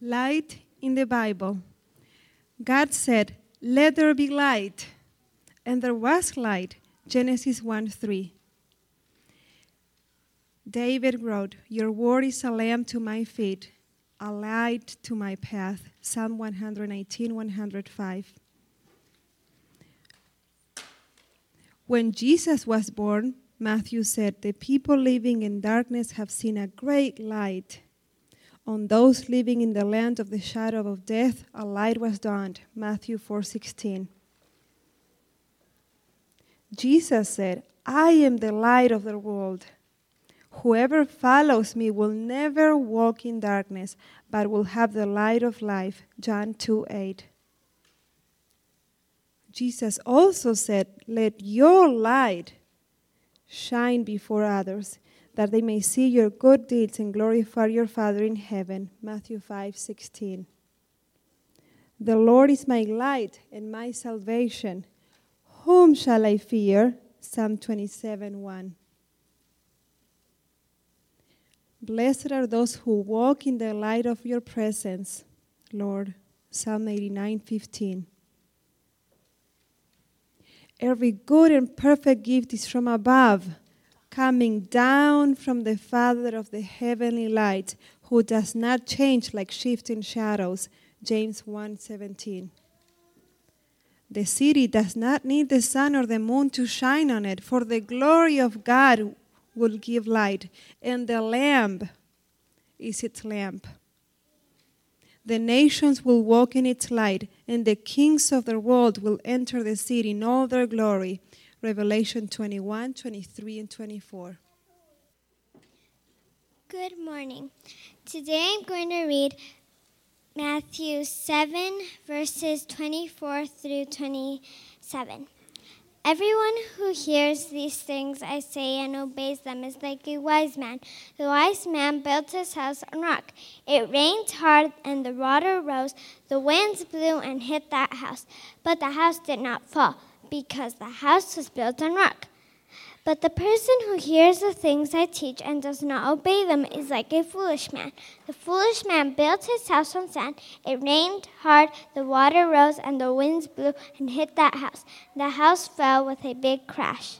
Light in the Bible. God said, Let there be light. And there was light. Genesis 1 3. David wrote, Your word is a lamp to my feet, a light to my path. Psalm 119 105. When Jesus was born, Matthew said, The people living in darkness have seen a great light. On those living in the land of the shadow of death, a light was dawned. Matthew 4:16. Jesus said, I am the light of the world. Whoever follows me will never walk in darkness, but will have the light of life. John 2 8. Jesus also said, Let your light shine before others, that they may see your good deeds and glorify your Father in heaven. Matthew 5 16. The Lord is my light and my salvation. Whom shall I fear? Psalm 27 1. Blessed are those who walk in the light of your presence, Lord. Psalm 89 15. Every good and perfect gift is from above, coming down from the Father of the heavenly light, who does not change like shifting shadows. James 1:17. The city does not need the sun or the moon to shine on it, for the glory of God will give light, and the lamp is its lamp. The nations will walk in its light, and the kings of the world will enter the city in all their glory. Revelation 21, 23, and 24. Good morning. Today I'm going to read Matthew 7, verses 24 through 27. Everyone who hears these things I say and obeys them is like a wise man. The wise man built his house on rock. It rained hard and the water rose. The winds blew and hit that house. But the house did not fall because the house was built on rock. But the person who hears the things I teach and does not obey them is like a foolish man. The foolish man built his house on sand. It rained hard, the water rose, and the winds blew and hit that house. The house fell with a big crash.